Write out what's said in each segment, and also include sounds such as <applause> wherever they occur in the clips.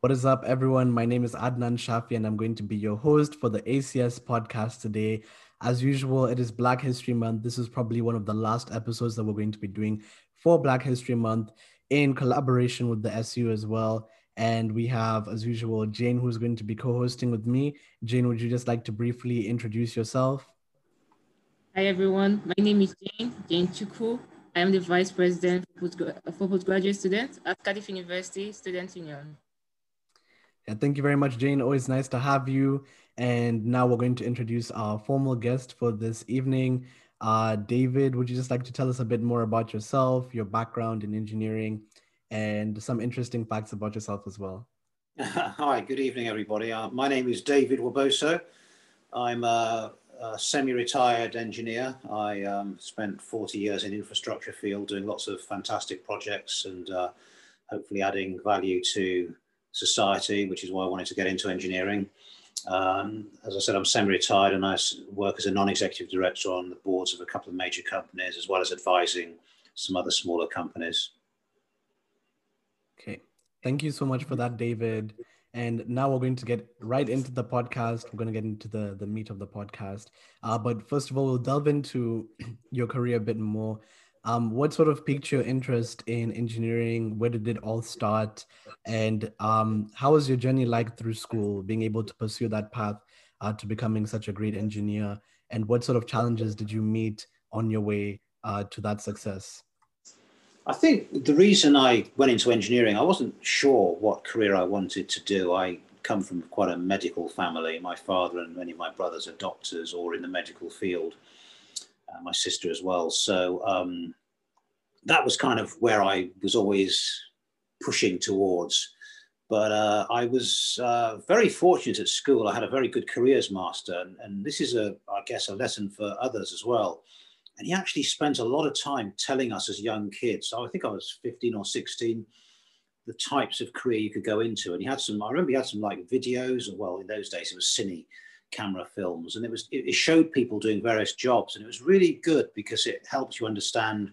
What is up, everyone? My name is Adnan Shafi, and I'm going to be your host for the ACS podcast today. As usual, it is Black History Month. This is probably one of the last episodes that we're going to be doing for Black History Month in collaboration with the SU as well. And we have, as usual, Jane, who's going to be co hosting with me. Jane, would you just like to briefly introduce yourself? Hi, everyone. My name is Jane, Jane Chuku. I am the Vice President for postgraduate students at Cardiff University Student Union. Yeah, thank you very much, Jane. Always nice to have you. And now we're going to introduce our formal guest for this evening. Uh, David, would you just like to tell us a bit more about yourself, your background in engineering, and some interesting facts about yourself as well? <laughs> Hi, good evening, everybody. Uh, my name is David Waboso. I'm a, a semi-retired engineer. I um, spent 40 years in infrastructure field doing lots of fantastic projects and uh, hopefully adding value to society, which is why I wanted to get into engineering. Um, as I said, I'm semi-retired and I work as a non-executive director on the boards of a couple of major companies, as well as advising some other smaller companies. Okay, thank you so much for that, David. And now we're going to get right into the podcast. We're going to get into the, the meat of the podcast. Uh, but first of all, we'll delve into <clears throat> your career a bit more. Um, what sort of piqued your interest in engineering? Where did it all start? And um, how was your journey like through school, being able to pursue that path uh, to becoming such a great engineer? And what sort of challenges did you meet on your way uh, to that success? I think the reason I went into engineering, I wasn't sure what career I wanted to do. I come from quite a medical family. My father and many of my brothers are doctors or in the medical field uh, my sister as well. So um, that was kind of where I was always pushing towards. But uh, I was uh, very fortunate at school. I had a very good careers master, and, and this is a, I guess, a lesson for others as well. And he actually spent a lot of time telling us as young kids. I think I was 15 or 16 the types of career you could go into. And he had some, I remember he had some like videos, well, in those days it was cine camera films and it was it, showed people doing various jobs and it was really good because it helped you understand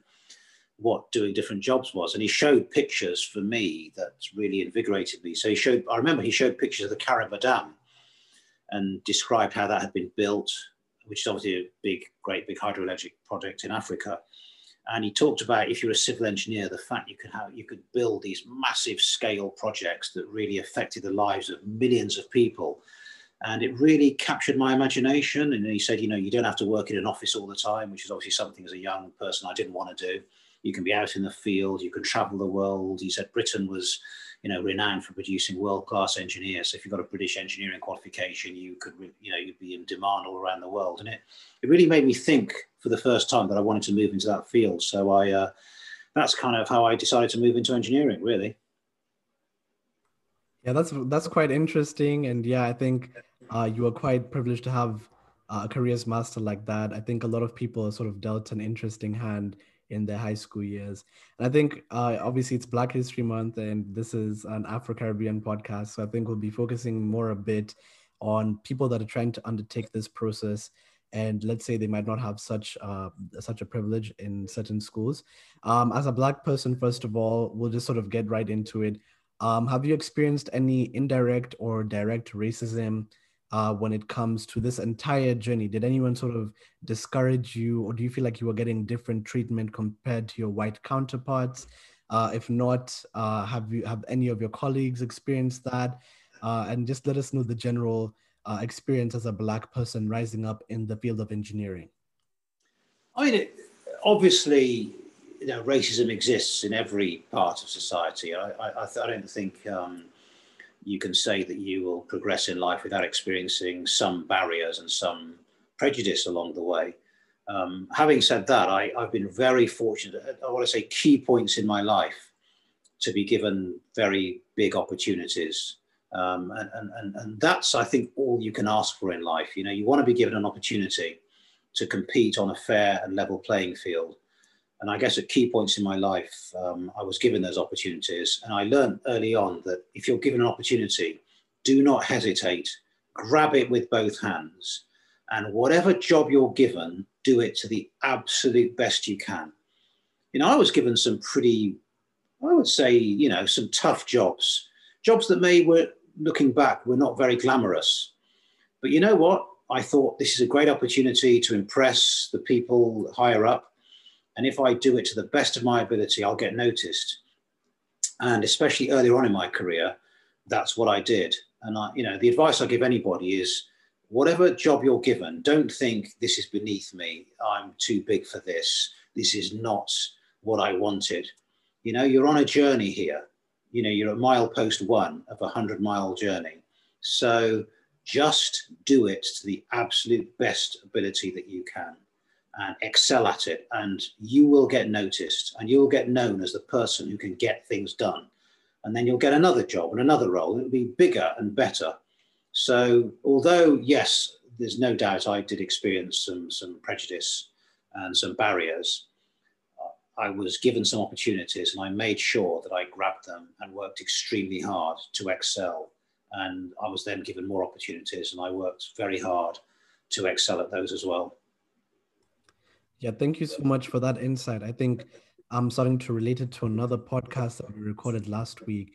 what doing different jobs was. And he showed pictures for me that really invigorated me. So he showed i remember he showed pictures of the Kariba dam and described how that had been built which is obviously a big great big hydroelectric project in africa. And he talked about if you're a civil engineer the fact you could have you could build these massive scale projects that really affected the lives of millions of people and it really captured my imagination. And he said, you know, you don't have to work in an office all the time, which is obviously something as a young person I didn't want to do. You can be out in the field, you can travel the world. He said Britain was, you know, renowned for producing world-class engineers. So if you've got a British engineering qualification, you could, you know, you'd be in demand all around the world. And it, it really made me think for the first time that I wanted to move into that field. So I, uh, that's kind of how I decided to move into engineering, really. Yeah, that's that's quite interesting, and yeah, I think uh, you are quite privileged to have uh, a careers master like that. I think a lot of people are sort of dealt an interesting hand in their high school years, and I think uh, obviously it's Black History Month, and this is an Afro Caribbean podcast, so I think we'll be focusing more a bit on people that are trying to undertake this process and let's say they might not have such uh, such a privilege in certain schools. Um, as a black person, first of all, we'll just sort of get right into it. Um, have you experienced any indirect or direct racism uh, when it comes to this entire journey? Did anyone sort of discourage you, or do you feel like you were getting different treatment compared to your white counterparts? Uh, if not, uh, have you have any of your colleagues experienced that? Uh, and just let us know the general uh, experience as a black person rising up in the field of engineering. I mean, obviously, you know, racism exists in every part of society. I, I, I don't think um, you can say that you will progress in life without experiencing some barriers and some prejudice along the way. Um, having said that, I, have been very fortunate, I want to say key points in my life to be given very big opportunities. Um, and, and, and that's, I think, all you can ask for in life. You know, you want to be given an opportunity to compete on a fair and level playing field. And I guess at key points in my life, um, I was given those opportunities. And I learned early on that if you're given an opportunity, do not hesitate, grab it with both hands. And whatever job you're given, do it to the absolute best you can. You know, I was given some pretty, I would say, you know, some tough jobs jobs that may were looking back were not very glamorous. But you know what? I thought this is a great opportunity to impress the people higher up. And if I do it to the best of my ability, I'll get noticed. And especially earlier on in my career, that's what I did. And I, you know, the advice I give anybody is whatever job you're given, don't think this is beneath me. I'm too big for this. This is not what I wanted. You know, you're on a journey here. You know, you're at milepost one of a hundred mile journey. So just do it to the absolute best ability that you can and excel at it. And you will get noticed and you will get known as the person who can get things done. And then you'll get another job and another role. It'll be bigger and better. So, although, yes, there's no doubt I did experience some, some prejudice and some barriers, I was given some opportunities and I made sure that I grabbed them and worked extremely hard to excel and I was then given more opportunities and I worked very hard to excel at those as well. Yeah, thank you so much for that insight. I think I'm starting to relate it to another podcast that we recorded last week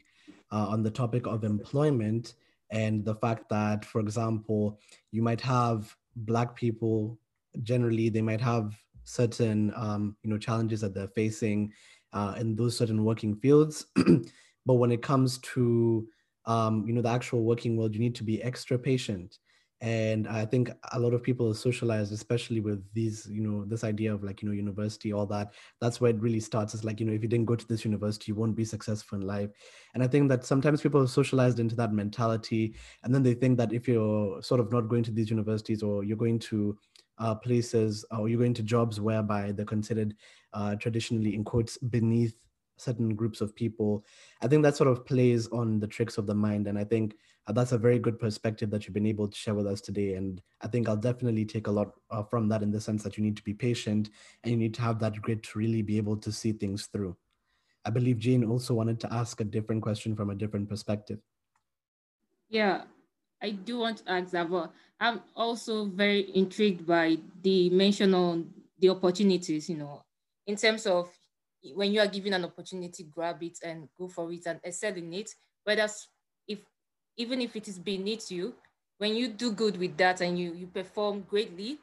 uh, on the topic of employment and the fact that, for example, you might have Black people, generally, they might have certain um, you know challenges that they're facing uh, in those certain working fields. <clears throat> but when it comes to um, you know, the actual working world, you need to be extra patient. And I think a lot of people are socialized, especially with these, you know, this idea of like, you know, university, all that. That's where it really starts. It's like, you know, if you didn't go to this university, you won't be successful in life. And I think that sometimes people are socialized into that mentality. And then they think that if you're sort of not going to these universities or you're going to uh, places or you're going to jobs whereby they're considered uh, traditionally, in quotes, beneath certain groups of people i think that sort of plays on the tricks of the mind and i think uh, that's a very good perspective that you've been able to share with us today and i think i'll definitely take a lot uh, from that in the sense that you need to be patient and you need to have that grit to really be able to see things through i believe jane also wanted to ask a different question from a different perspective yeah i do want to ask but i'm also very intrigued by the mention on the opportunities you know in terms of when you are given an opportunity, grab it and go for it and excel in it. Whether even if it is beneath you, when you do good with that and you you perform greatly,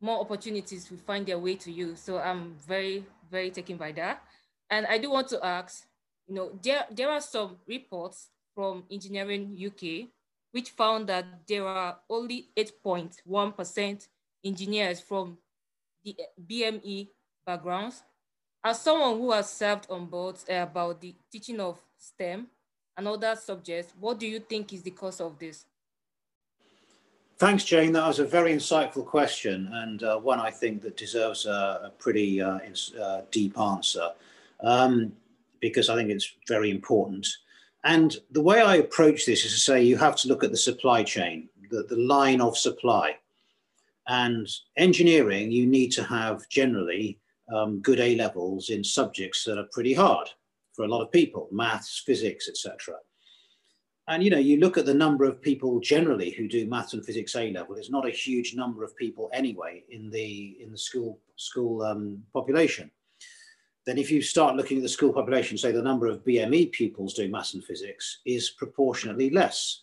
more opportunities will find their way to you. So I'm very very taken by that. And I do want to ask, you know, there there are some reports from Engineering UK which found that there are only 8.1% engineers from the BME backgrounds as someone who has served on boards uh, about the teaching of STEM and other subjects, what do you think is the cause of this? Thanks, Jane. That was a very insightful question and uh, one I think that deserves a, a pretty uh, uh, deep answer um, because I think it's very important. And the way I approach this is to say you have to look at the supply chain, the, the line of supply. And engineering, you need to have generally um, good A levels in subjects that are pretty hard for a lot of people, maths, physics, etc. And you know, you look at the number of people generally who do maths and physics A level. It's not a huge number of people anyway in the in the school school um, population. Then, if you start looking at the school population, say the number of BME pupils doing maths and physics is proportionately less.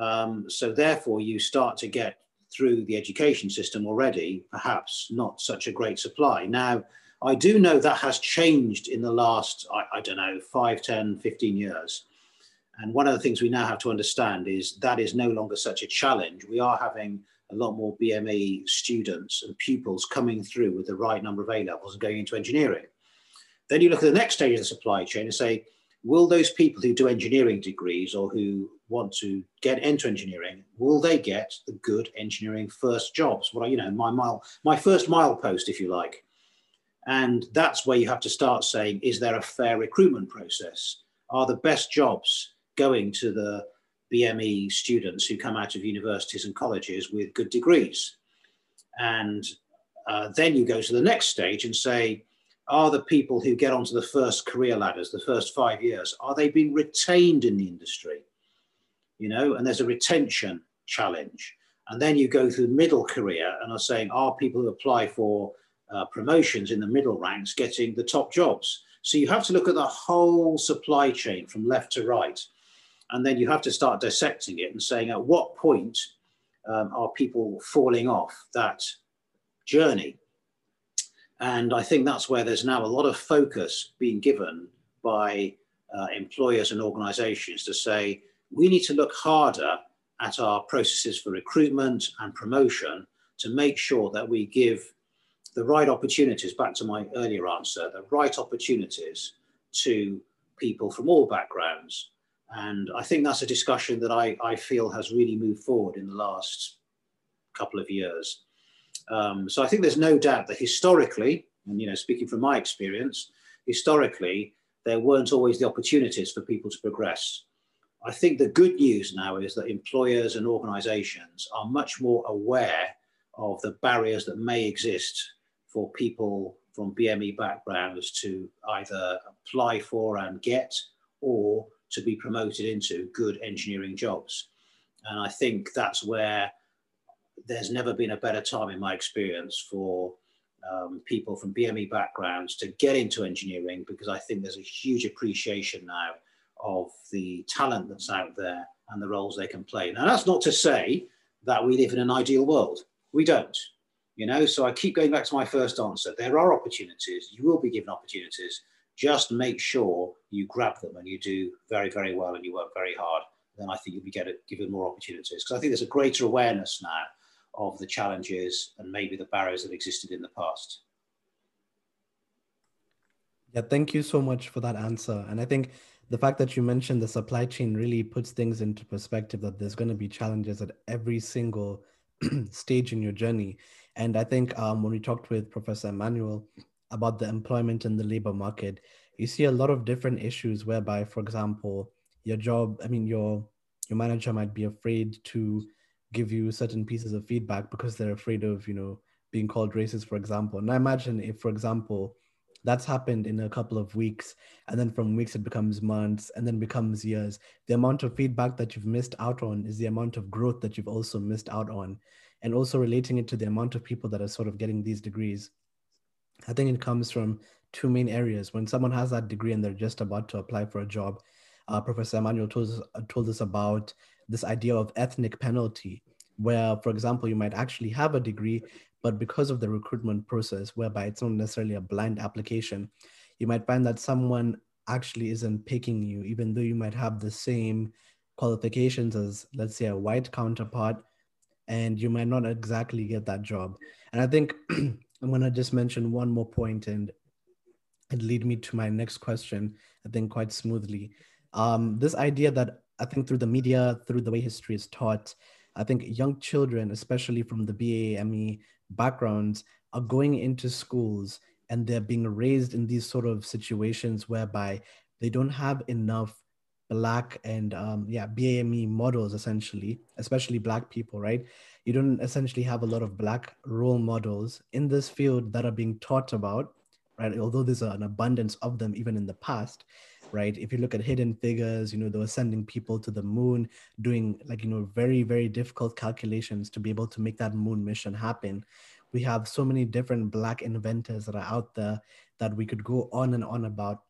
Um, so therefore, you start to get through the education system already, perhaps not such a great supply. Now, I do know that has changed in the last, I, I, don't know, 5, 10, 15 years. And one of the things we now have to understand is that is no longer such a challenge. We are having a lot more BME students and pupils coming through with the right number of A levels and going into engineering. Then you look at the next stage of the supply chain and say, will those people who do engineering degrees or who want to get into engineering, will they get the good engineering first jobs? What you know, my mile, my first milepost, if you like. And that's where you have to start saying, is there a fair recruitment process? Are the best jobs going to the BME students who come out of universities and colleges with good degrees? And uh, then you go to the next stage and say, are the people who get onto the first career ladders, the first five years, are they being retained in the industry? You know, and there's a retention challenge. And then you go through middle career and are saying, are people who apply for uh, promotions in the middle ranks getting the top jobs? So you have to look at the whole supply chain from left to right. And then you have to start dissecting it and saying at what point um, are people falling off that journey? And I think that's where there's now a lot of focus being given by uh, employers and organizations to say, we need to look harder at our processes for recruitment and promotion to make sure that we give the right opportunities, back to my earlier answer, the right opportunities to people from all backgrounds. And I think that's a discussion that I, I feel has really moved forward in the last couple of years. Um, so I think there's no doubt that historically, and you know, speaking from my experience, historically, there weren't always the opportunities for people to progress. I think the good news now is that employers and organizations are much more aware of the barriers that may exist for people from BME backgrounds to either apply for and get or to be promoted into good engineering jobs. And I think that's where there's never been a better time in my experience for um, people from BME backgrounds to get into engineering because I think there's a huge appreciation now of the talent that's out there and the roles they can play. Now, that's not to say that we live in an ideal world. We don't, you know. So I keep going back to my first answer. There are opportunities. You will be given opportunities. Just make sure you grab them and you do very, very well and you work very hard. Then I think you'll be getting, given more opportunities because I think there's a greater awareness now of the challenges and maybe the barriers that existed in the past. Yeah, thank you so much for that answer. And I think the fact that you mentioned the supply chain really puts things into perspective that there's going to be challenges at every single <clears throat> stage in your journey. And I think um, when we talked with Professor Emmanuel about the employment in the labor market, you see a lot of different issues whereby, for example, your job, I mean, your your manager might be afraid to give you certain pieces of feedback because they're afraid of, you know, being called racist, for example. And I imagine if, for example, that's happened in a couple of weeks, and then from weeks it becomes months, and then becomes years. The amount of feedback that you've missed out on is the amount of growth that you've also missed out on, and also relating it to the amount of people that are sort of getting these degrees. I think it comes from two main areas. When someone has that degree and they're just about to apply for a job, uh, Professor Emmanuel told us, uh, told us about this idea of ethnic penalty, where, for example, you might actually have a degree, but because of the recruitment process, whereby it's not necessarily a blind application, you might find that someone actually isn't picking you, even though you might have the same qualifications as, let's say, a white counterpart, and you might not exactly get that job. And I think <clears throat> I'm going to just mention one more point and it lead me to my next question, I think, quite smoothly. Um, this idea that I think through the media, through the way history is taught, I think young children, especially from the BAME backgrounds, are going into schools and they're being raised in these sort of situations whereby they don't have enough black and um, yeah BAME models essentially, especially black people, right? You don't essentially have a lot of black role models in this field that are being taught about, right? Although there's an abundance of them even in the past, right? If you look at hidden figures, you know, they were sending people to the moon, doing like, you know, very, very difficult calculations to be able to make that moon mission happen. We have so many different Black inventors that are out there that we could go on and on about.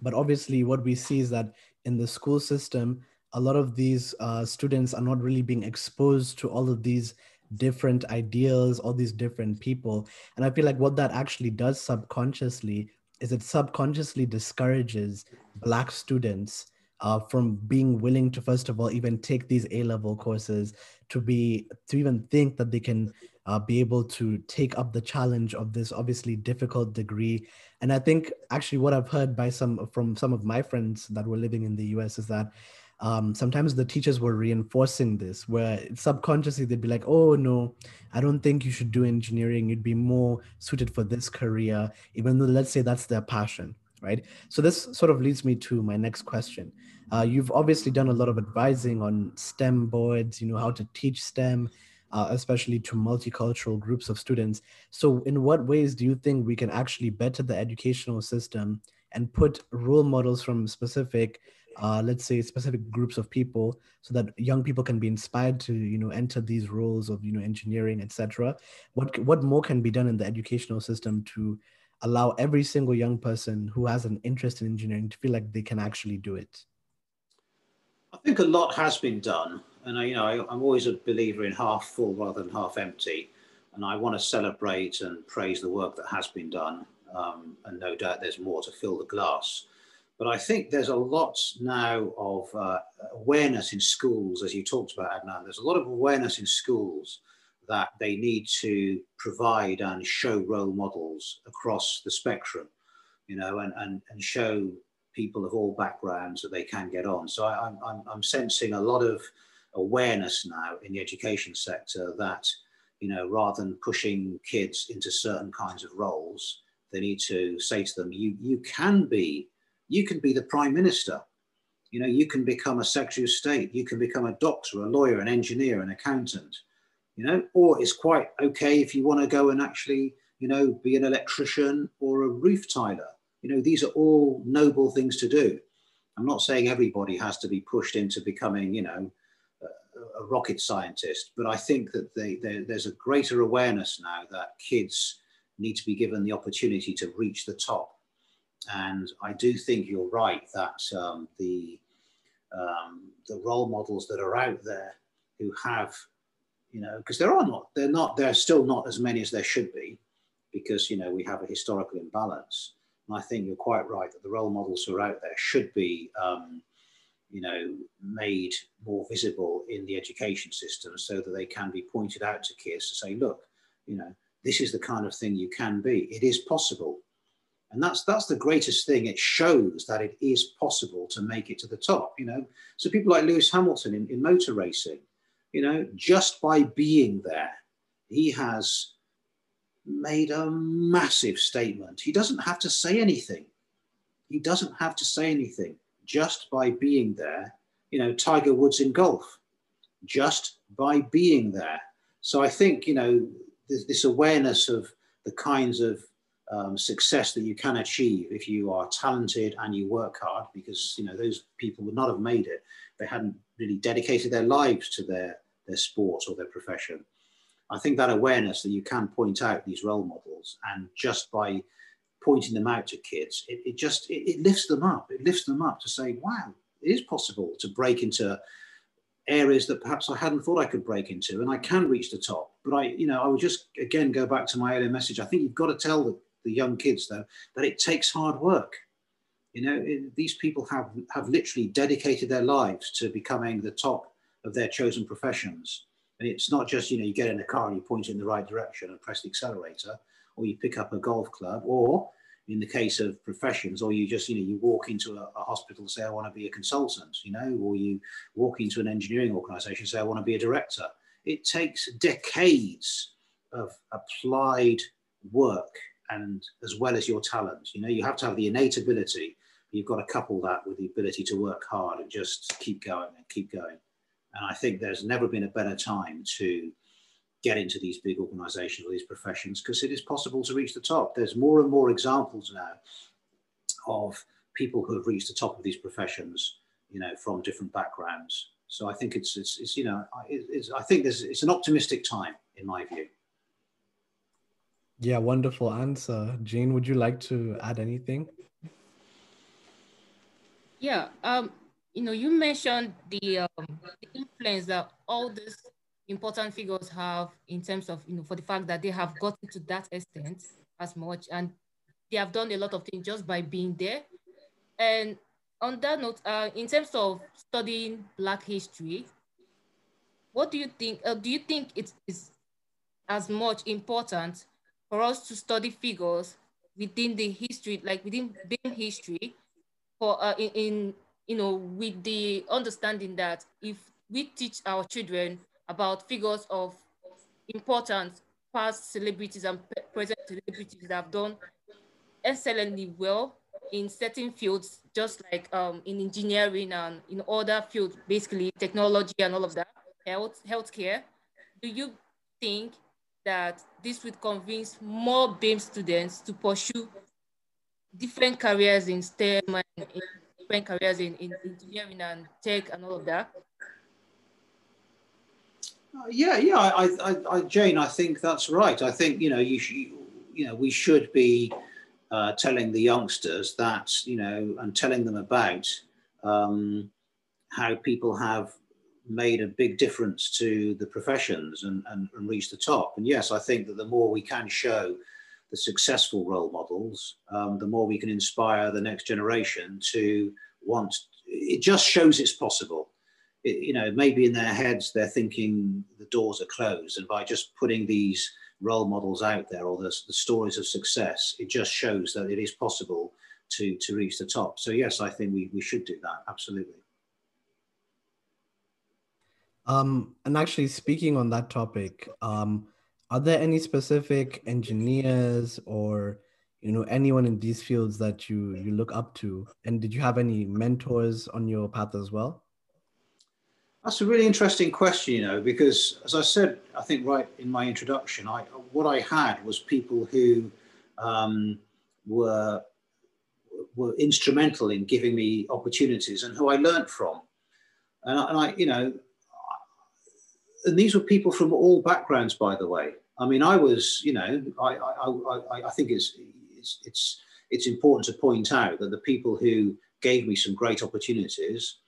But obviously, what we see is that in the school system, a lot of these uh, students are not really being exposed to all of these different ideals, all these different people. And I feel like what that actually does subconsciously is it subconsciously discourages black students uh, from being willing to first of all even take these a level courses to be to even think that they can uh, be able to take up the challenge of this obviously difficult degree and i think actually what i've heard by some from some of my friends that were living in the us is that um, sometimes the teachers were reinforcing this where subconsciously they'd be like oh no i don't think you should do engineering. You'd be more suited for this career even though let's say that's their passion right? So this sort of leads me to my next question. Uh, you've obviously done a lot of advising on stem boards you know how to teach stem uh, especially to multicultural groups of students. So in what ways do you think we can actually better the educational system and put role models from specific uh, let's say specific groups of people so that young people can be inspired to you know enter these roles of you know engineering etc what what more can be done in the educational system to allow every single young person who has an interest in engineering to feel like they can actually do it? I think a lot has been done, and I, you know, I, I'm always a believer in half full rather than half empty, and I want to celebrate and praise the work that has been done, um, and no doubt there's more to fill the glass. But I think there's a lot now of uh, awareness in schools, as you talked about, Adnan. There's a lot of awareness in schools that they need to provide and show role models across the spectrum, you know, and, and, and show people of all backgrounds that they can get on. So I, am I'm, I'm sensing a lot of awareness now in the education sector that, you know, rather than pushing kids into certain kinds of roles, they need to say to them, you, you can be, you can be the prime minister. You know, you can become a secretary of state, you can become a doctor, a lawyer, an engineer, an accountant you know, or it's quite okay if you want to go and actually, you know, be an electrician or a roof tiler. You know, these are all noble things to do. I'm not saying everybody has to be pushed into becoming, you know, a, rocket scientist, but I think that they, they, there's a greater awareness now that kids need to be given the opportunity to reach the top. And I do think you're right that um, the um, the role models that are out there who have you know, because there are not, they're not, there are still not as many as there should be, because you know we have a historical imbalance. And I think you're quite right that the role models who are out there should be, um, you know, made more visible in the education system so that they can be pointed out to kids to say, look, you know, this is the kind of thing you can be. It is possible. And that's that's the greatest thing. It shows that it is possible to make it to the top. You know, so people like Lewis Hamilton in, in motor racing, you know, just by being there, he has made a massive statement. He doesn't have to say anything. He doesn't have to say anything just by being there. You know, Tiger Woods in golf, just by being there. So I think, you know, this, this awareness of the kinds of um, success that you can achieve if you are talented and you work hard, because, you know, those people would not have made it. They hadn't really dedicated their lives to their their sport or their profession. I think that awareness that you can point out these role models and just by pointing them out to kids, it, it just it, it lifts them up. It lifts them up to say, wow, it is possible to break into areas that perhaps I hadn't thought I could break into, and I can reach the top. But I, you know, I would just again go back to my earlier message. I think you've got to tell the, the young kids though that it takes hard work. You know, it, these people have have literally dedicated their lives to becoming the top of their chosen professions. And it's not just, you know, you get in a car and you point in the right direction and press the accelerator, or you pick up a golf club, or in the case of professions, or you just, you know, you walk into a, a hospital, say, I want to be a consultant, you know, or you walk into an engineering organization, say, I want to be a director. It takes decades of applied work and as well as your talent. You know, you have to have the innate ability. You've got to couple that with the ability to work hard and just keep going and keep going. And I think there's never been a better time to get into these big organizations or these professions because it is possible to reach the top. There's more and more examples now of people who have reached the top of these professions, you know, from different backgrounds. So I think it's, it's, it's you know, it's, I think there's, it's an optimistic time in my view. Yeah, wonderful answer. Jane, would you like to add anything? Yeah, um, you know, you mentioned the, um, the influence that all these important figures have in terms of, you know, for the fact that they have gotten to that extent as much and they have done a lot of things just by being there. And on that note, uh, in terms of studying Black history, what do you think? Uh, do you think it is as much important for us to study figures within the history, like within BAME history, for uh, in, in you know, with the understanding that if we teach our children about figures of importance, past celebrities and present celebrities that have done excellently well in certain fields, just like um, in engineering and in other fields, basically technology and all of that, health, healthcare, do you think that this would convince more BAME students to pursue different careers in STEM and in different careers in, in engineering and tech and all of that? Yeah, yeah, I, I, I, Jane, I think that's right. I think you know you should, you know, we should be uh, telling the youngsters that you know and telling them about um, how people have made a big difference to the professions and, and, and reached the top. And yes, I think that the more we can show the successful role models, um, the more we can inspire the next generation to want. It just shows it's possible. You know, maybe in their heads they're thinking the doors are closed, and by just putting these role models out there or the, the stories of success, it just shows that it is possible to to reach the top. So yes, I think we we should do that absolutely. Um, and actually, speaking on that topic, um, are there any specific engineers or you know anyone in these fields that you you look up to? And did you have any mentors on your path as well? That's a really interesting question, you know, because as I said, I think right in my introduction, I what I had was people who um, were were instrumental in giving me opportunities and who I learned from. And I, and I you know, and these were people from all backgrounds, by the way. I mean, I was, you know, I, I, I, I think it's, it's, it's, it's important to point out that the people who gave me some great opportunities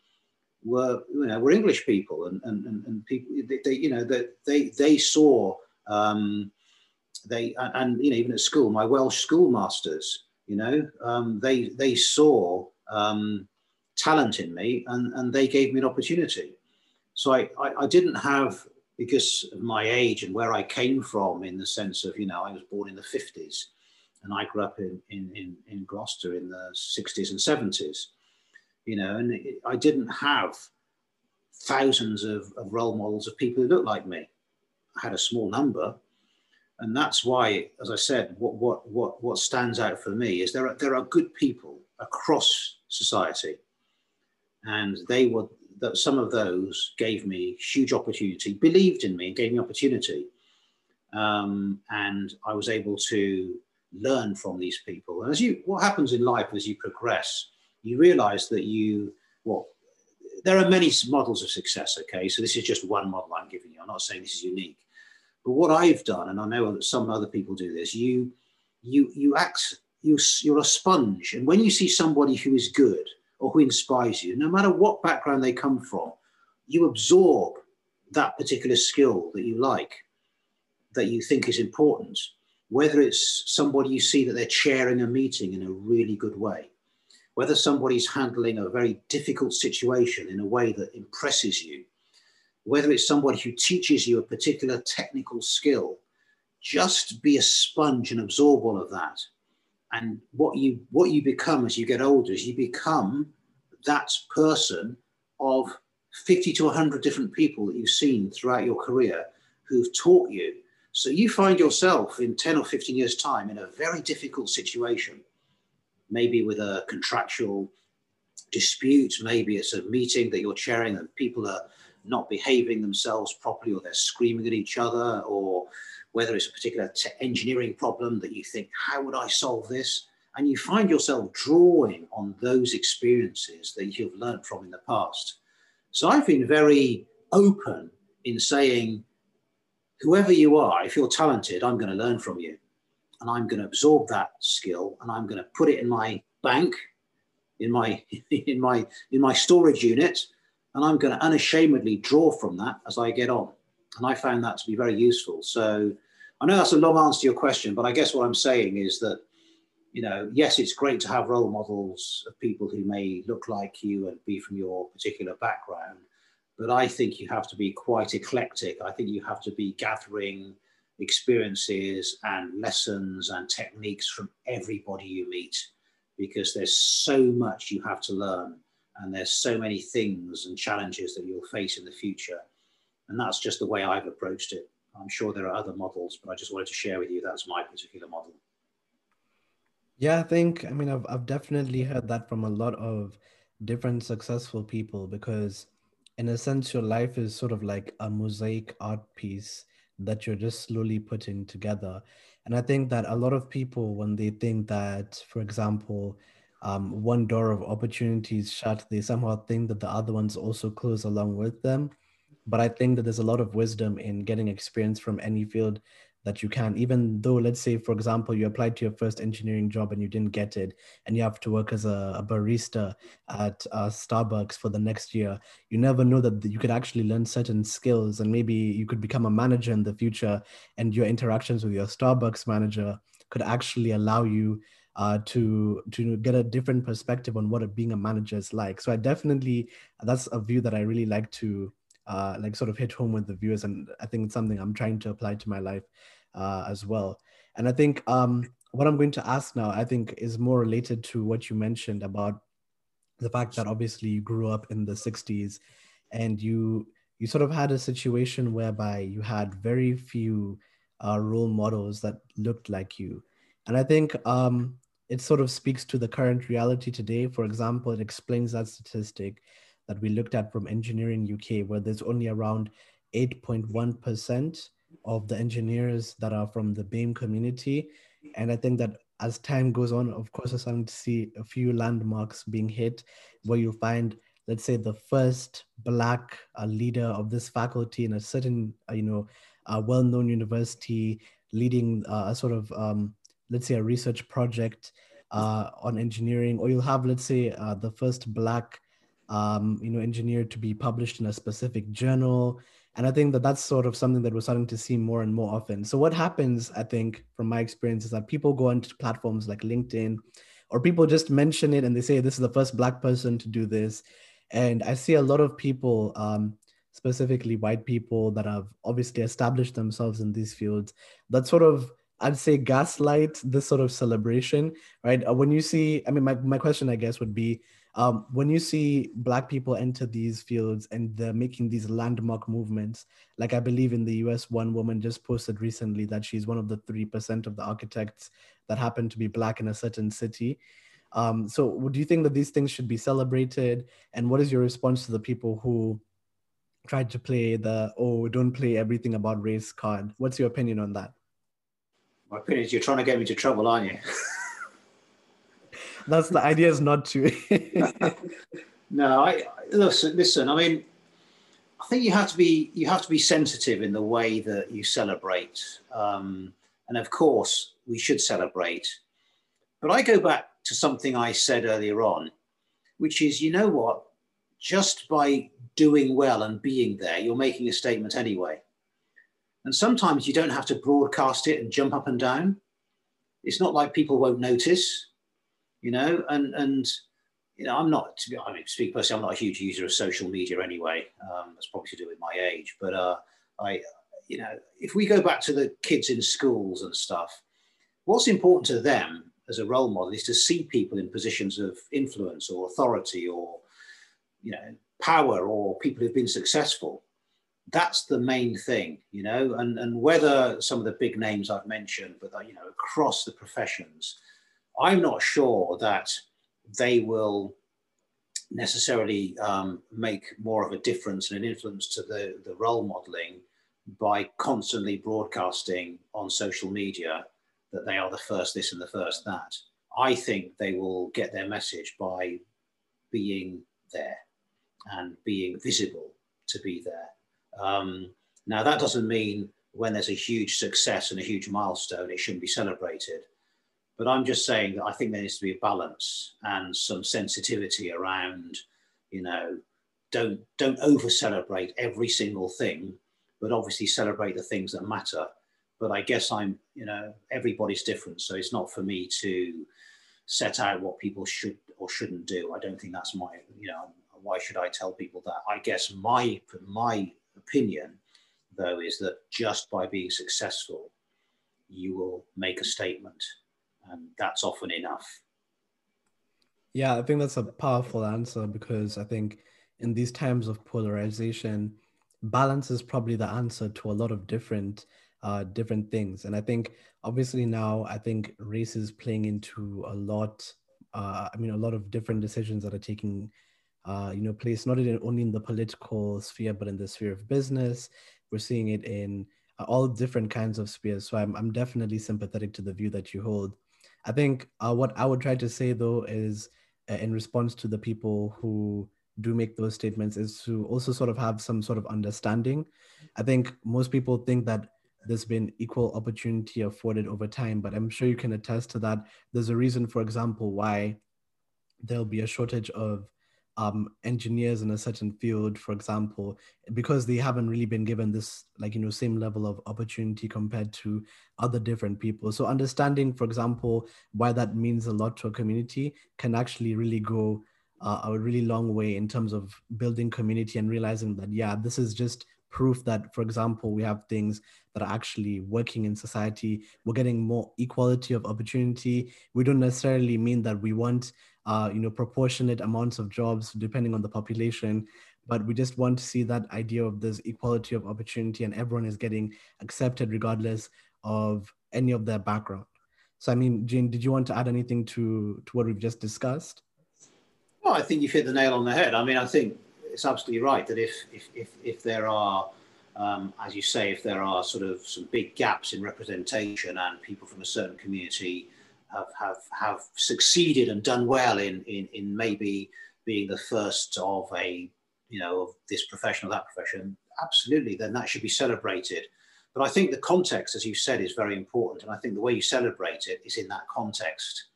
were, you know, were English people and, and, and, and people, they, you know, that they, they saw, um, they, and, you know, even at school, my Welsh schoolmasters, you know, um, they, they saw um, talent in me and, and they gave me an opportunity. So I, I, I, didn't have, because of my age and where I came from, in the sense of, you know, I was born in the 50s and I grew up in, in, in, in Gloucester in the 60s and 70s, you know, and it, I didn't have thousands of, of role models of people who looked like me. I had a small number. And that's why, as I said, what, what, what, what stands out for me is there are, there are good people across society and they were that some of those gave me huge opportunity, believed in me, and gave me opportunity. Um, and I was able to learn from these people. And as you, what happens in life as you progress, you realize that you, well, there are many models of success. Okay, so this is just one model I'm giving you. I'm not saying this is unique, but what I've done, and I know that some other people do this, you, you, you act, you, you're a sponge, and when you see somebody who is good or who inspires you, no matter what background they come from, you absorb that particular skill that you like, that you think is important, whether it's somebody you see that they're chairing a meeting in a really good way, whether somebody's handling a very difficult situation in a way that impresses you, whether it's somebody who teaches you a particular technical skill, just be a sponge and absorb all of that. And what you what you become as you get older is you become that person of 50 to 100 different people that you've seen throughout your career who've taught you. So you find yourself in 10 or 15 years time in a very difficult situation maybe with a contractual dispute maybe it's a meeting that you're chairing and people are not behaving themselves properly or they're screaming at each other or whether it's a particular engineering problem that you think, how would I solve this? And you find yourself drawing on those experiences that you've learned from in the past. So I've been very open in saying, whoever you are, if you're talented, I'm going to learn from you. And I'm going to absorb that skill and I'm going to put it in my bank, in my, <laughs> in my, in my storage unit, and I'm going to unashamedly draw from that as I get on. And I found that to be very useful. So I know that's a long answer to your question, but I guess what I'm saying is that, you know, yes, it's great to have role models of people who may look like you and be from your particular background. But I think you have to be quite eclectic. I think you have to be gathering experiences and lessons and techniques from everybody you meet because there's so much you have to learn and there's so many things and challenges that you'll face in the future. And that's just the way I've approached it. I'm sure there are other models, but I just wanted to share with you that's my particular model. Yeah, I think, I mean, I've, I've definitely heard that from a lot of different successful people because, in a sense, your life is sort of like a mosaic art piece that you're just slowly putting together. And I think that a lot of people, when they think that, for example, um, one door of opportunities shut, they somehow think that the other ones also close along with them but I think that there's a lot of wisdom in getting experience from any field that you can, even though, let's say, for example, you applied to your first engineering job and you didn't get it, and you have to work as a, a barista at uh, Starbucks for the next year, you never know that you could actually learn certain skills and maybe you could become a manager in the future, and your interactions with your Starbucks manager could actually allow you uh, to to get a different perspective on what being a manager is like. So I definitely that's a view that I really like to uh, like sort of hit home with the viewers, and I think it's something I'm trying to apply to my life uh, as well. And I think um, what I'm going to ask now, I think, is more related to what you mentioned about the fact that obviously you grew up in the 60s and you you sort of had a situation whereby you had very few uh, role models that looked like you. And i think um, it sort of speaks to the current reality today. For example it explains that statistic that we looked at from engineering uk where there's only around 8.1% of the engineers that are from the BAME community. And I think that as time goes on, of course, we're starting to see a few landmarks being hit where you find, let's say, the first Black uh, leader of this faculty in a certain, uh, you know, a well-known university leading uh, a sort of, um, let's say, a research project uh, on engineering, or you'll have, let's say, uh, the first Black, um, you know, engineered to be published in a specific journal and I think that that's sort of something that we're starting to see more and more often. So, what happens, I think, from my experience, is that people go onto platforms like LinkedIn, or people just mention it and they say, This is the first Black person to do this. And I see a lot of people, um, specifically white people, that have obviously established themselves in these fields that sort of I'd say gaslight this sort of celebration, right? Uh, when you see, I mean, my, my question, I guess, would be um, when you see black people enter these fields and they're making these landmark movements like i believe in the us one woman just posted recently that she's one of the 3% of the architects that happen to be black in a certain city. Um, so do you think that these things should be celebrated? And what is your response to the people who tried to play the oh don't play everything about race card what's your opinion on that? My opinion is you're trying to get me to trouble aren't you <laughs> that's the idea is not to. <laughs> no, I listen. Listen, I mean, I think you have to be you have to be sensitive in the way that you celebrate, um, and of course we should celebrate. But I go back to something I said earlier on, which is, you know what? Just by doing well and being there, you're making a statement anyway. And sometimes you don't have to broadcast it and jump up and down. It's not like people won't notice you know, and and you know, I'm not to be I mean, speak personally, I'm not a huge user of social media anyway. Um, that's probably to do with my age, but uh, I, you know, if we go back to the kids in schools and stuff, what's important to them as a role model is to see people in positions of influence or authority or you know power or people who've been successful. That's the main thing you know? And and whether some of the big names i've mentioned but you know across the professions I'm not sure that they will necessarily um, make more of a difference and an influence to the, the role modeling by constantly broadcasting on social media that they are the first this and the first that. I think they will get their message by being there and being visible to be there. Um, now, that doesn't mean when there's a huge success and a huge milestone, it shouldn't be celebrated. But I'm just saying that I think there needs to be a balance and some sensitivity around, you know, don't don't over celebrate every single thing, but obviously celebrate the things that matter. But I guess I'm, you know, everybody's different, so it's not for me to set out what people should or shouldn't do. I don't think that's my, you know, why should I tell people that? I guess my my opinion, though, is that just by being successful, you will make a statement and that's often enough. Yeah, I think that's a powerful answer because I think in these times of polarization, balance is probably the answer to a lot of different uh, different things. And I think obviously now I think race is playing into a lot. Uh, I mean, a lot of different decisions that are taking, uh, you know, place not in, only in the political sphere but in the sphere of business. We're seeing it in uh, all different kinds of spheres. So I'm I'm definitely sympathetic to the view that you hold. I think uh, what I would try to say though is uh, in response to the people who do make those statements is to also sort of have some sort of understanding. I think most people think that there's been equal opportunity afforded over time. But I'm sure you can attest to that. There's a reason, for example, why there'll be a shortage of um, engineers in a certain field, for example, because they haven't really been given this, like, you know, same level of opportunity compared to other different people. So understanding, for example, why that means a lot to a community can actually really go uh, a really long way in terms of building community and realizing that, yeah, this is just proof that, for example, we have things that are actually working in society. We're getting more equality of opportunity. We don't necessarily mean that we want uh, you know, proportionate amounts of jobs depending on the population. But we just want to see that idea of this equality of opportunity and everyone is getting accepted regardless of any of their background. So, I mean, Jane, did you want to add anything to, to what we've just discussed? Well, I think you've hit the nail on the head. I mean, I think it's absolutely right that if, if, if, if there are, um, as you say, if there are sort of some big gaps in representation and people from a certain community have, have, have succeeded and done well in, in, in maybe being the first of a, you know, of this profession or that profession, absolutely, then that should be celebrated. But I think the context, as you said, is very important. And I think the way you celebrate it is in that context.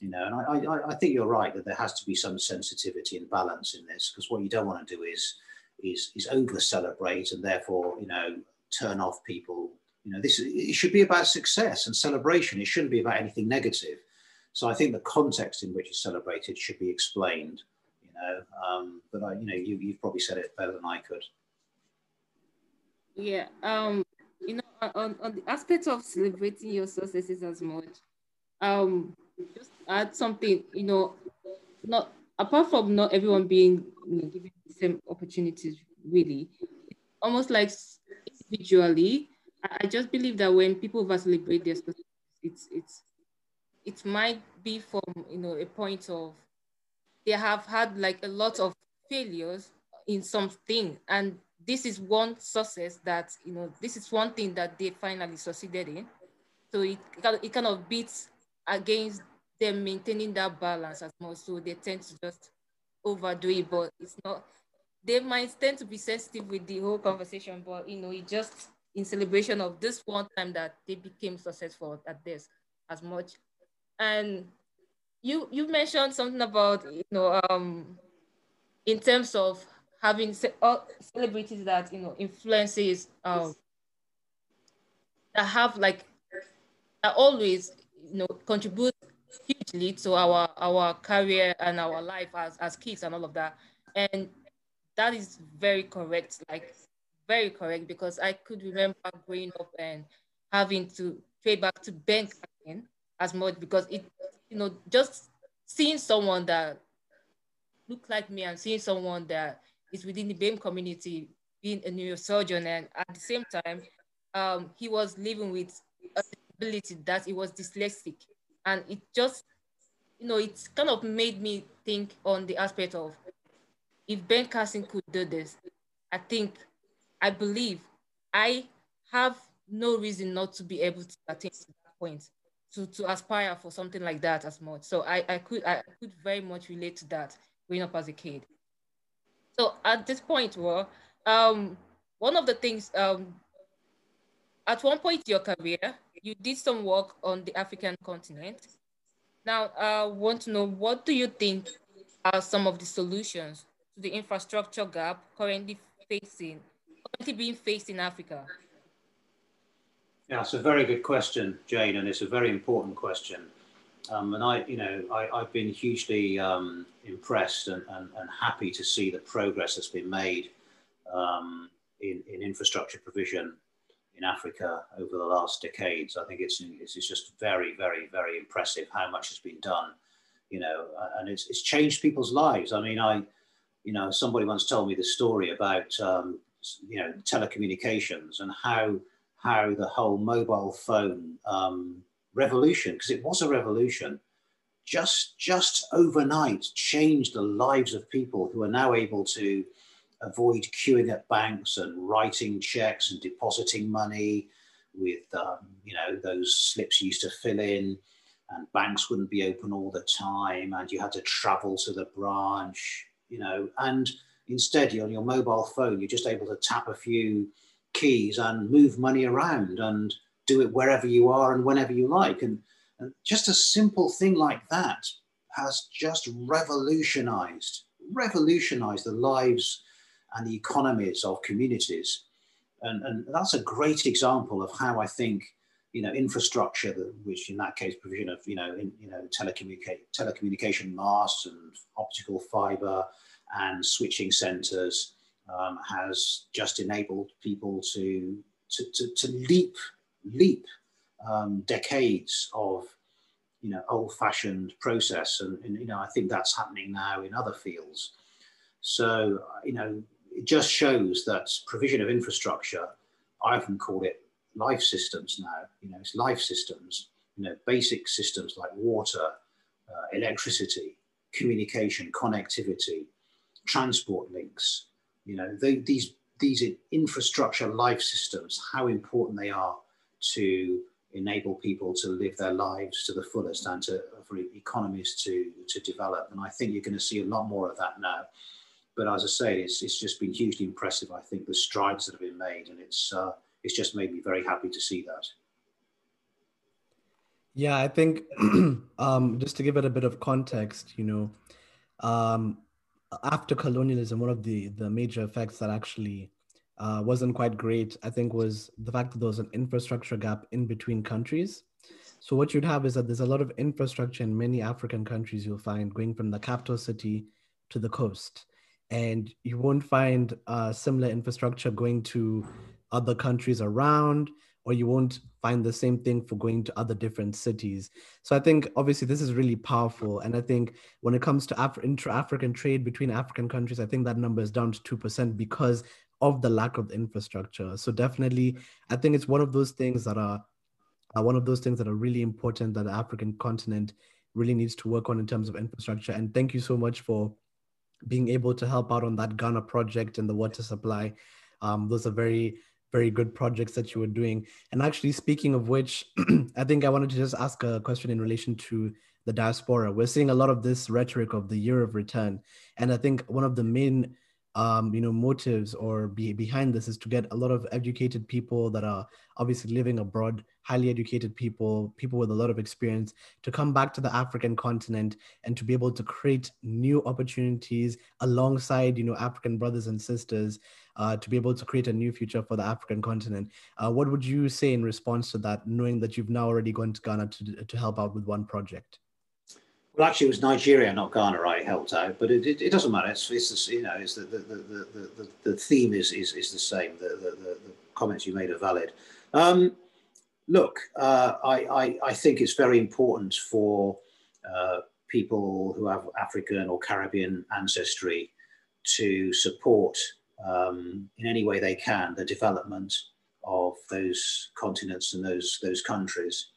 You know, and I, I, I think you're right that there has to be some sensitivity and balance in this, because what you don't want to do is is is over celebrate and therefore, you know, turn off people you know, this it should be about success and celebration. It shouldn't be about anything negative. So I think the context in which it's celebrated should be explained. You know, um, but I, you know, you, you've probably said it better than I could. Yeah. Um. You know, on, on the aspect of celebrating your successes as much, um, just add something. You know, not apart from not everyone being you know, given the same opportunities, really, almost like individually I just believe that when people over celebrate their success, it's it's it might be from you know a point of they have had like a lot of failures in something. And this is one success that you know this is one thing that they finally succeeded in. So it, it kind of beats against them maintaining that balance as much. So they tend to just overdo it. But it's not they might tend to be sensitive with the whole conversation but you know it just in celebration of this one time that they became successful at this as much. And you you mentioned something about you know um in terms of having ce- celebrities that you know influences um that have like that always you know contribute hugely to our our career and our life as as kids and all of that and that is very correct like very correct because I could remember growing up and having to pay back to bank again as much because it, you know, just seeing someone that looked like me and seeing someone that is within the BAME community being a neurosurgeon and at the same time, um, he was living with a disability that he was dyslexic. And it just, you know, it's kind of made me think on the aspect of if Ben Carson could do this, I think I believe I have no reason not to be able to attain to that point, to, to aspire for something like that as much. So I, I could I could very much relate to that growing up as a kid. So at this point, well, um, one of the things um, at one point in your career, you did some work on the African continent. Now, I want to know what do you think are some of the solutions to the infrastructure gap currently facing being faced in Africa? Yeah, it's a very good question, Jane, and it's a very important question. Um, and I, you know, I, have been hugely um, impressed and, and, and, happy to see the progress that's been made um, in, in, infrastructure provision in Africa over the last decades. I think it's, it's, it's just very, very, very impressive how much has been done, you know, and it's, it's changed people's lives. I mean, I, you know, somebody once told me the story about um, you know telecommunications and how how the whole mobile phone um, revolution because it was a revolution just just overnight changed the lives of people who are now able to avoid queuing at banks and writing checks and depositing money with um, you know those slips you used to fill in and banks wouldn't be open all the time and you had to travel to the branch you know and Instead, you on your mobile phone, you're just able to tap a few keys and move money around and do it wherever you are and whenever you like. And, and just a simple thing like that has just revolutionized, revolutionized the lives and the economies of communities. And, and that's a great example of how I think you know, infrastructure, which in that case, provision of, you know, in, you know, telecommunica- telecommunication masts and optical fiber and switching centers um, has just enabled people to, to, to, to leap, leap um, decades of, you know, old-fashioned process. And, and, you know, I think that's happening now in other fields. So, you know, it just shows that provision of infrastructure, I often call it life systems now. You know, it's life systems. You know, basic systems like water, uh, electricity, communication, connectivity, transport links. You know, they, these these infrastructure life systems, how important they are to enable people to live their lives to the fullest and to for economies to to develop. And I think you're going to see a lot more of that now. But as I say, it's it's just been hugely impressive. I think the strides that have been made, and it's uh, it's just made me very happy to see that. Yeah, I think <clears throat> um, just to give it a bit of context, you know, um, after colonialism, one of the the major effects that actually uh, wasn't quite great, I think, was the fact that there was an infrastructure gap in between countries. So what you'd have is that there's a lot of infrastructure in many African countries. You'll find going from the capital city to the coast, and you won't find uh, similar infrastructure going to other countries around or you won't find the same thing for going to other different cities. So I think obviously this is really powerful. And I think when it comes to Af- intra-African trade between African countries, I think that number is down to 2% because of the lack of infrastructure. So definitely, I think it's one of those things that are uh, one of those things that are really important that the African continent really needs to work on in terms of infrastructure. And thank you so much for being able to help out on that Ghana project and the water supply. Um, those are very very good projects that you were doing. And actually, speaking of which, <clears throat> I think I wanted to just ask a question in relation to the diaspora. We're seeing a lot of this rhetoric of the year of return, and I think one of the main um, you know motives or be, behind this is to get a lot of educated people that are obviously living abroad highly educated people people with a lot of experience to come back to the african continent and to be able to create new opportunities alongside you know african brothers and sisters uh, to be able to create a new future for the african continent uh, what would you say in response to that knowing that you've now already gone to ghana to, to help out with one project well, actually, it was Nigeria, not Ghana. I helped out, but it, it, it doesn't matter. It's, it's you know, it's the, the, the, the, the, theme is, is, is the same. The, the, the, comments you made are valid. Um, look, uh, I, I, I think it's very important for uh, people who have African or Caribbean ancestry to support um, in any way they can the development of those continents and those those countries.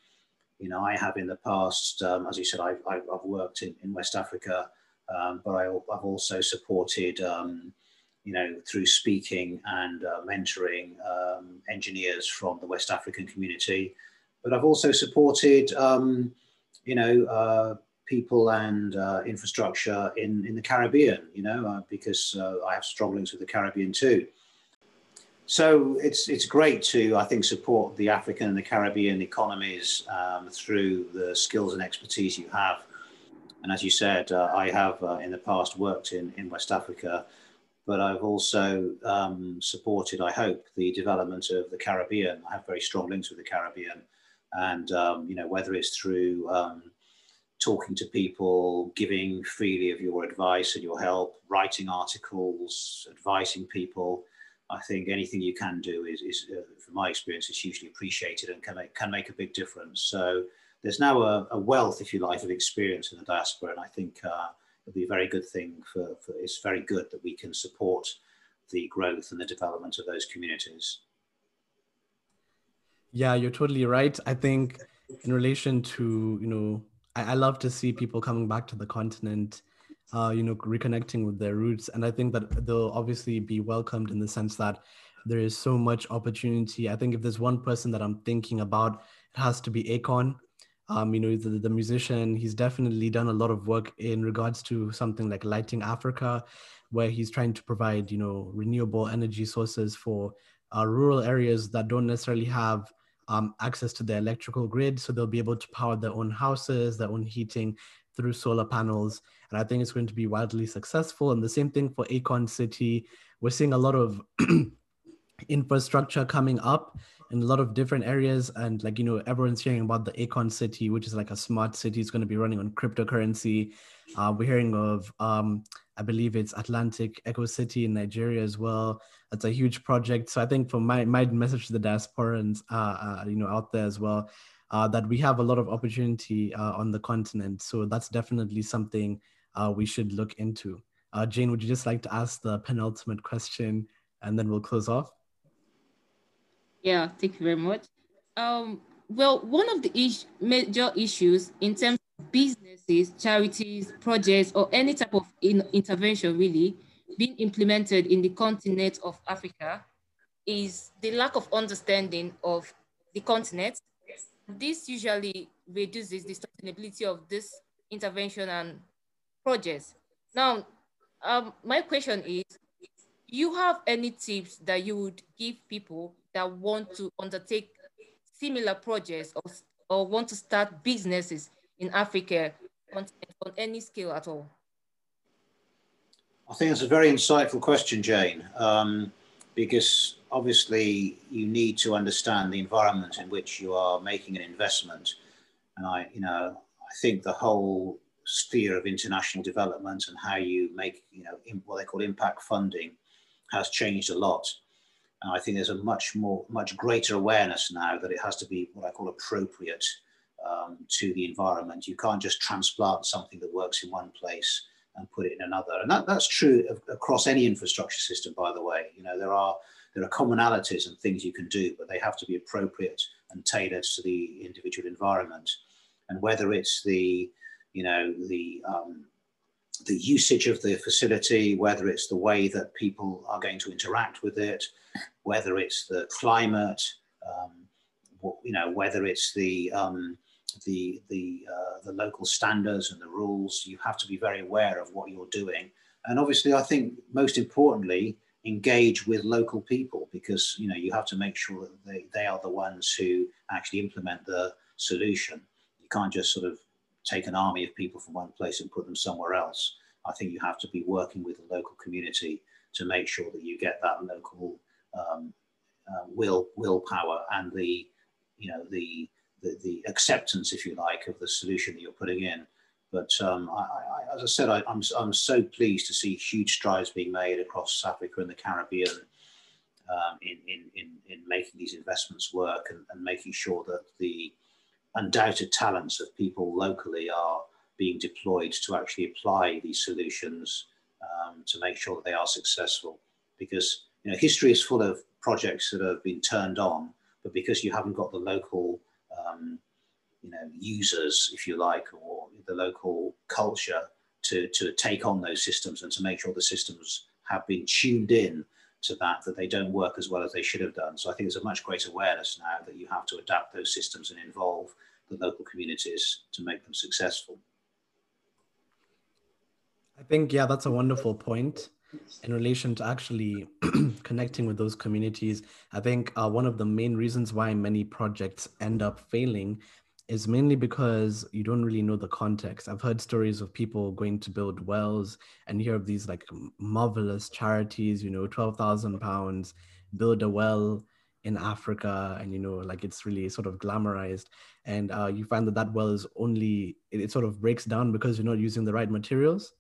You know, I have in the past, um, as you said, I've, I've, worked in, in West Africa, um, but I, have also supported, um, you know, through speaking and uh, mentoring um, engineers from the West African community. But I've also supported, um, you know, uh, people and uh, infrastructure in, in the Caribbean, you know, uh, because uh, I have strong links with the Caribbean too. So it's it's great to I think support the African and the Caribbean economies um, through the skills and expertise you have. And as you said, uh, I have uh, in the past worked in, in West Africa, but I've also um, supported, I hope, the development of the Caribbean. I have very strong links with the Caribbean, and um, you know whether it's through um, talking to people, giving freely of your advice and your help, writing articles, advising people I think anything you can do is, is uh, from my experience, is hugely appreciated and can make, can make a big difference. So there's now a, a wealth, if you like, of experience in the diaspora, and I think uh, it'll be a very good thing for, for, it's very good that we can support the growth and the development of those communities. Yeah, you're totally right. I think in relation to, you know, I, I love to see people coming back to the continent uh, you know, reconnecting with their roots. And I think that they'll obviously be welcomed in the sense that there is so much opportunity. I think if there's one person that I'm thinking about, it has to be Akon. Um, you know, the, the musician, he's definitely done a lot of work in regards to something like Lighting Africa, where he's trying to provide, you know, renewable energy sources for uh, rural areas that don't necessarily have um, access to the electrical grid. So they'll be able to power their own houses, their own heating through solar panels. And I think it's going to be wildly successful. And the same thing for Akon City. We're seeing a lot of <clears throat> infrastructure coming up in a lot of different areas and like you know everyone's hearing about the Akon city which is like a smart city it's going to be running on cryptocurrency uh, we're hearing of um, i believe it's atlantic Eko city in nigeria as well. That's a huge project. So i think for my my message to the diasporans uh, uh, you know out there as well uh, that we have a lot of opportunity uh, on the continent. So that's definitely something uh, we should look into. Jane would you just like to ask the penultimate question and then we'll close off? Yeah, thank you very much. Um, well, one of the is major issues in terms businesses, charities, projects, or any type of in intervention really being implemented in the continent of Africa is the lack of understanding of the continent. This usually reduces the sustainability of this intervention and projects. Now, um, my question is, you have any tips that you would give people that want to undertake similar projects or, or want to start businesses in Africa on, any scale at all? I think it's a very insightful question, Jane, um, because obviously you need to understand the environment in which you are making an investment. And I, you know, I think the whole sphere of international development and how you make, you know, what they call impact funding has changed a lot. And I think there's a much more, much greater awareness now that it has to be what I call appropriate um, to the environment. You can't just transplant something that works in one place and put it in another. And that, that's true of, across any infrastructure system, by the way. You know, there are there are commonalities and things you can do, but they have to be appropriate and tailored to the individual environment. And whether it's the, you know, the um, the usage of the facility, whether it's the way that people are going to interact with it, whether it's the climate, um, you know, whether it's the um, the the uh, the local standards and the rules. You have to be very aware of what you're doing, and obviously, I think most importantly, engage with local people because you know you have to make sure that they, they are the ones who actually implement the solution. You can't just sort of take an army of people from one place and put them somewhere else. I think you have to be working with the local community to make sure that you get that local um, uh, will willpower and the you know the, the, the acceptance, if you like, of the solution that you're putting in. But um, I, I, as I said, I, am I'm, I'm so pleased to see huge strides being made across Africa and the Caribbean um, in, in, in, in making these investments work and, and making sure that the undoubted talents of people locally are being deployed to actually apply these solutions um, to make sure that they are successful. Because you know, history is full of projects that have been turned on, but because you haven't got the local, um, you know, users, if you like, or the local culture to, to take on those systems and to make sure the systems have been tuned in to that, that they don't work as well as they should have done. So I think there's a much greater awareness now that you have to adapt those systems and involve the local communities to make them successful. I think, yeah, that's a wonderful point in relation to actually <clears throat> connecting with those communities. I think uh, one of the main reasons why many projects end up failing is mainly because you don't really know the context. I've heard stories of people going to build wells and hear of these like marvelous charities, you know, 12,000 pounds, build a well in Africa, and you know, like it's really sort of glamorized. And uh, you find that that well is only, it, it sort of breaks down because you're not using the right materials.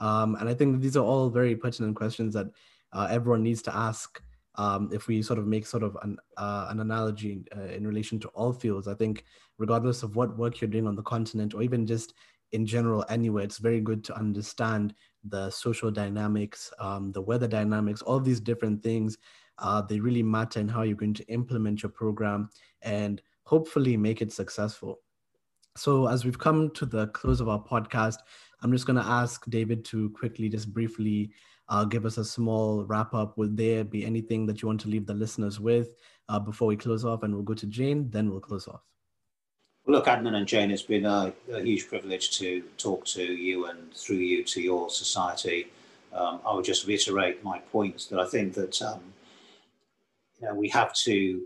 Um, and I think these are all very pertinent questions that uh, everyone needs to ask um, if we sort of make sort of an, uh, an analogy uh, in relation to all fields. I think regardless of what work you're doing on the continent or even just in general anywhere, it's very good to understand the social dynamics, um, the weather dynamics, all these different things. Uh, they really matter in how you're going to implement your program and hopefully make it successful. So as we've come to the close of our podcast, I'm just going to ask David to quickly, just briefly, uh, give us a small wrap up. Would there be anything that you want to leave the listeners with uh, before we close off? And we'll go to Jane, then we'll close off. Look, Adnan and Jane, it's been a, a, huge privilege to talk to you and through you to your society. um, I would just reiterate my points that I think that um, you know we have to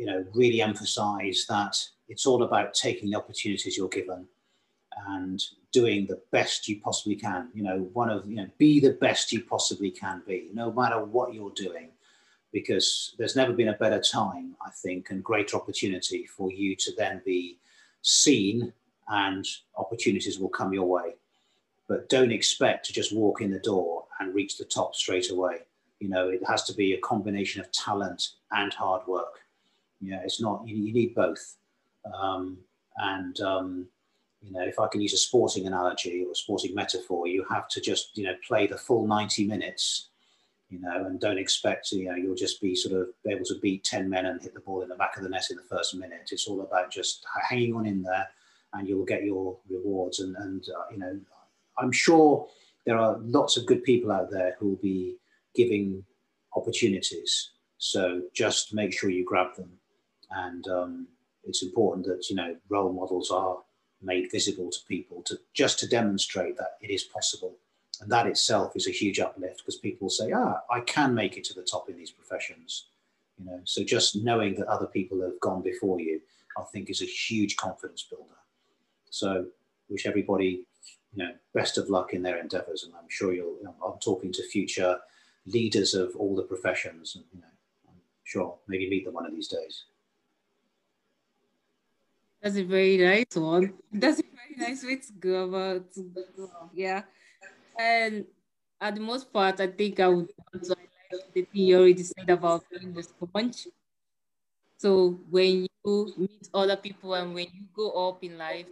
you know really emphasize that it's all about taking the opportunities you're given and doing the best you possibly can. You know, one of, you know, be the best you possibly can be, no matter what you're doing, because there's never been a better time, I think, and greater opportunity for you to then be seen and opportunities will come your way. But don't expect to just walk in the door and reach the top straight away. You know, it has to be a combination of talent and hard work. Yeah, it's not, you, you need both. Um, and, um, you know, if I can use a sporting analogy or a sporting metaphor, you have to just, you know, play the full 90 minutes, you know, and don't expect, you know, you'll just be sort of able to beat 10 men and hit the ball in the back of the net in the first minute. It's all about just hanging on in there and you'll get your rewards. And, and uh, you know, I'm sure there are lots of good people out there who will be giving opportunities. So just make sure you grab them. And um, it's important that, you know, role models are made visible to people to just to demonstrate that it is possible. And that itself is a huge uplift because people say, ah, I can make it to the top in these professions. You know, so just knowing that other people have gone before you, I think is a huge confidence builder. So wish everybody, you know, best of luck in their endeavors. And I'm sure you'll, you know, I'm talking to future leaders of all the professions and, you know, I'm sure maybe meet them one of these days. That's a very nice one. That's a very nice way to go about. Yeah. And at the most part, I think I would to highlight the thing you already said about being the sponge. So when you meet other people and when you go up in life,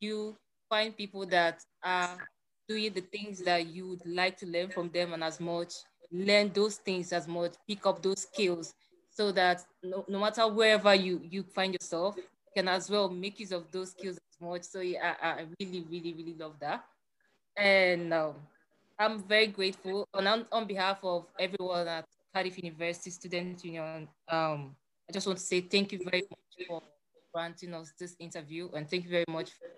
you find people that are doing the things that you would like to learn from them and as much learn those things as much, pick up those skills so that no, no matter wherever you, you find yourself, can as well make use of those skills as much. So yeah, I, I really, really, really love that. And um, I'm very grateful on, on behalf of everyone at Cardiff University Student Union. Um, I just want to say thank you very much for granting us this interview and thank you very much for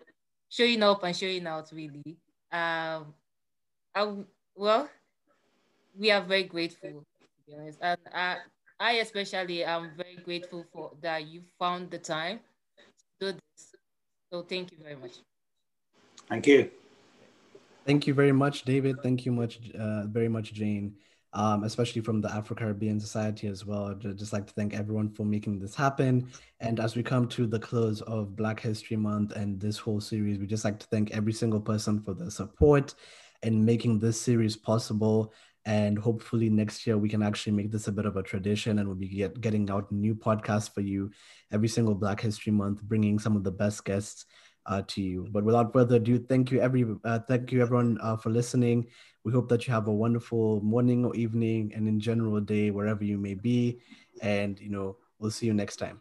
showing up and showing out really. Um, I, well, we are very grateful to be honest. And I, I especially am very grateful for that you found the time. So thank you very much. Thank you. Thank you very much, David. Thank you much, uh, very much, Jane. Um, especially from the Afro Caribbean Society as well. I'd just like to thank everyone for making this happen. And as we come to the close of Black History Month and this whole series, we just like to thank every single person for the support and making this series possible and hopefully next year we can actually make this a bit of a tradition and we'll be get, getting out new podcasts for you every single black history month bringing some of the best guests uh, to you. But without further ado thank you every uh, thank you everyone uh, for listening. We hope that you have a wonderful morning or evening and in general day wherever you may be. And you know we'll see you next time